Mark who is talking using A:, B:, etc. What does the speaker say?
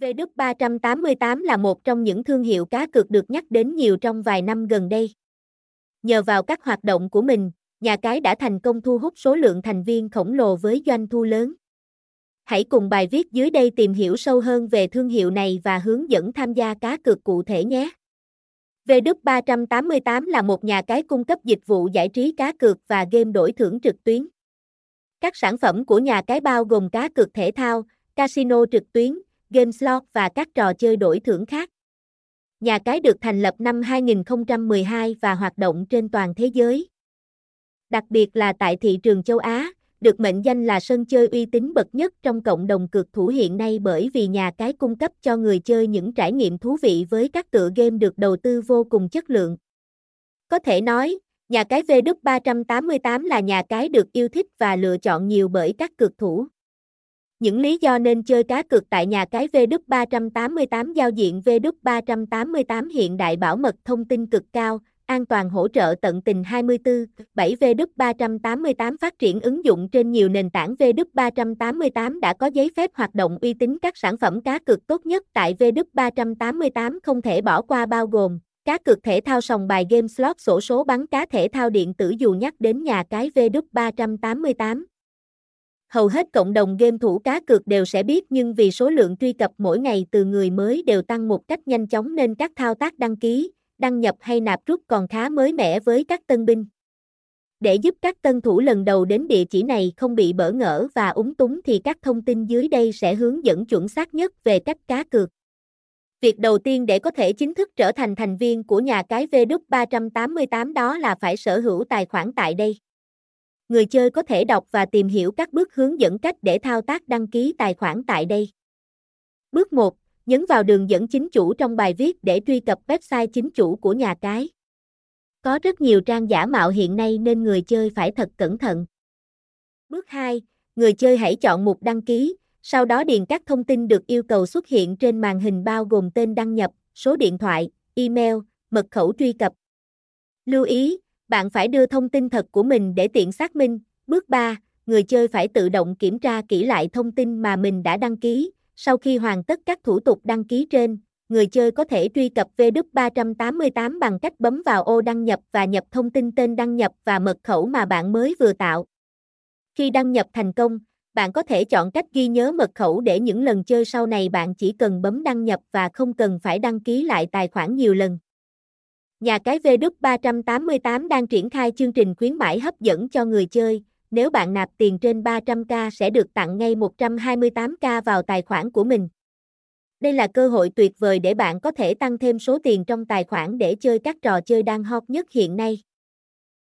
A: V388 là một trong những thương hiệu cá cược được nhắc đến nhiều trong vài năm gần đây. Nhờ vào các hoạt động của mình, nhà cái đã thành công thu hút số lượng thành viên khổng lồ với doanh thu lớn. Hãy cùng bài viết dưới đây tìm hiểu sâu hơn về thương hiệu này và hướng dẫn tham gia cá cược cụ thể nhé. VD388 là một nhà cái cung cấp dịch vụ giải trí cá cược và game đổi thưởng trực tuyến. Các sản phẩm của nhà cái bao gồm cá cược thể thao, casino trực tuyến, game slot và các trò chơi đổi thưởng khác. Nhà cái được thành lập năm 2012 và hoạt động trên toàn thế giới. Đặc biệt là tại thị trường châu Á, được mệnh danh là sân chơi uy tín bậc nhất trong cộng đồng cực thủ hiện nay bởi vì nhà cái cung cấp cho người chơi những trải nghiệm thú vị với các tựa game được đầu tư vô cùng chất lượng. Có thể nói, nhà cái V388 là nhà cái được yêu thích và lựa chọn nhiều bởi các cực thủ. Những lý do nên chơi cá cược tại nhà cái V388 giao diện V388 hiện đại bảo mật thông tin cực cao, an toàn hỗ trợ tận tình 24, 7 V388 phát triển ứng dụng trên nhiều nền tảng V388 đã có giấy phép hoạt động uy tín. Các sản phẩm cá cược tốt nhất tại V388 không thể bỏ qua bao gồm cá cược thể thao sòng bài game slot sổ số bắn cá thể thao điện tử dù nhắc đến nhà cái V388 hầu hết cộng đồng game thủ cá cược đều sẽ biết nhưng vì số lượng truy cập mỗi ngày từ người mới đều tăng một cách nhanh chóng nên các thao tác đăng ký, đăng nhập hay nạp rút còn khá mới mẻ với các tân binh. Để giúp các tân thủ lần đầu đến địa chỉ này không bị bỡ ngỡ và úng túng thì các thông tin dưới đây sẽ hướng dẫn chuẩn xác nhất về cách cá cược. Việc đầu tiên để có thể chính thức trở thành thành viên của nhà cái VD388 đó là phải sở hữu tài khoản tại đây người chơi có thể đọc và tìm hiểu các bước hướng dẫn cách để thao tác đăng ký tài khoản tại đây. Bước 1. Nhấn vào đường dẫn chính chủ trong bài viết để truy cập website chính chủ của nhà cái. Có rất nhiều trang giả mạo hiện nay nên người chơi phải thật cẩn thận. Bước 2. Người chơi hãy chọn mục đăng ký, sau đó điền các thông tin được yêu cầu xuất hiện trên màn hình bao gồm tên đăng nhập, số điện thoại, email, mật khẩu truy cập. Lưu ý, bạn phải đưa thông tin thật của mình để tiện xác minh. Bước 3, người chơi phải tự động kiểm tra kỹ lại thông tin mà mình đã đăng ký. Sau khi hoàn tất các thủ tục đăng ký trên, người chơi có thể truy cập V388 bằng cách bấm vào ô đăng nhập và nhập thông tin tên đăng nhập và mật khẩu mà bạn mới vừa tạo. Khi đăng nhập thành công, bạn có thể chọn cách ghi nhớ mật khẩu để những lần chơi sau này bạn chỉ cần bấm đăng nhập và không cần phải đăng ký lại tài khoản nhiều lần. Nhà cái V388 đang triển khai chương trình khuyến mãi hấp dẫn cho người chơi. Nếu bạn nạp tiền trên 300k sẽ được tặng ngay 128k vào tài khoản của mình. Đây là cơ hội tuyệt vời để bạn có thể tăng thêm số tiền trong tài khoản để chơi các trò chơi đang hot nhất hiện nay.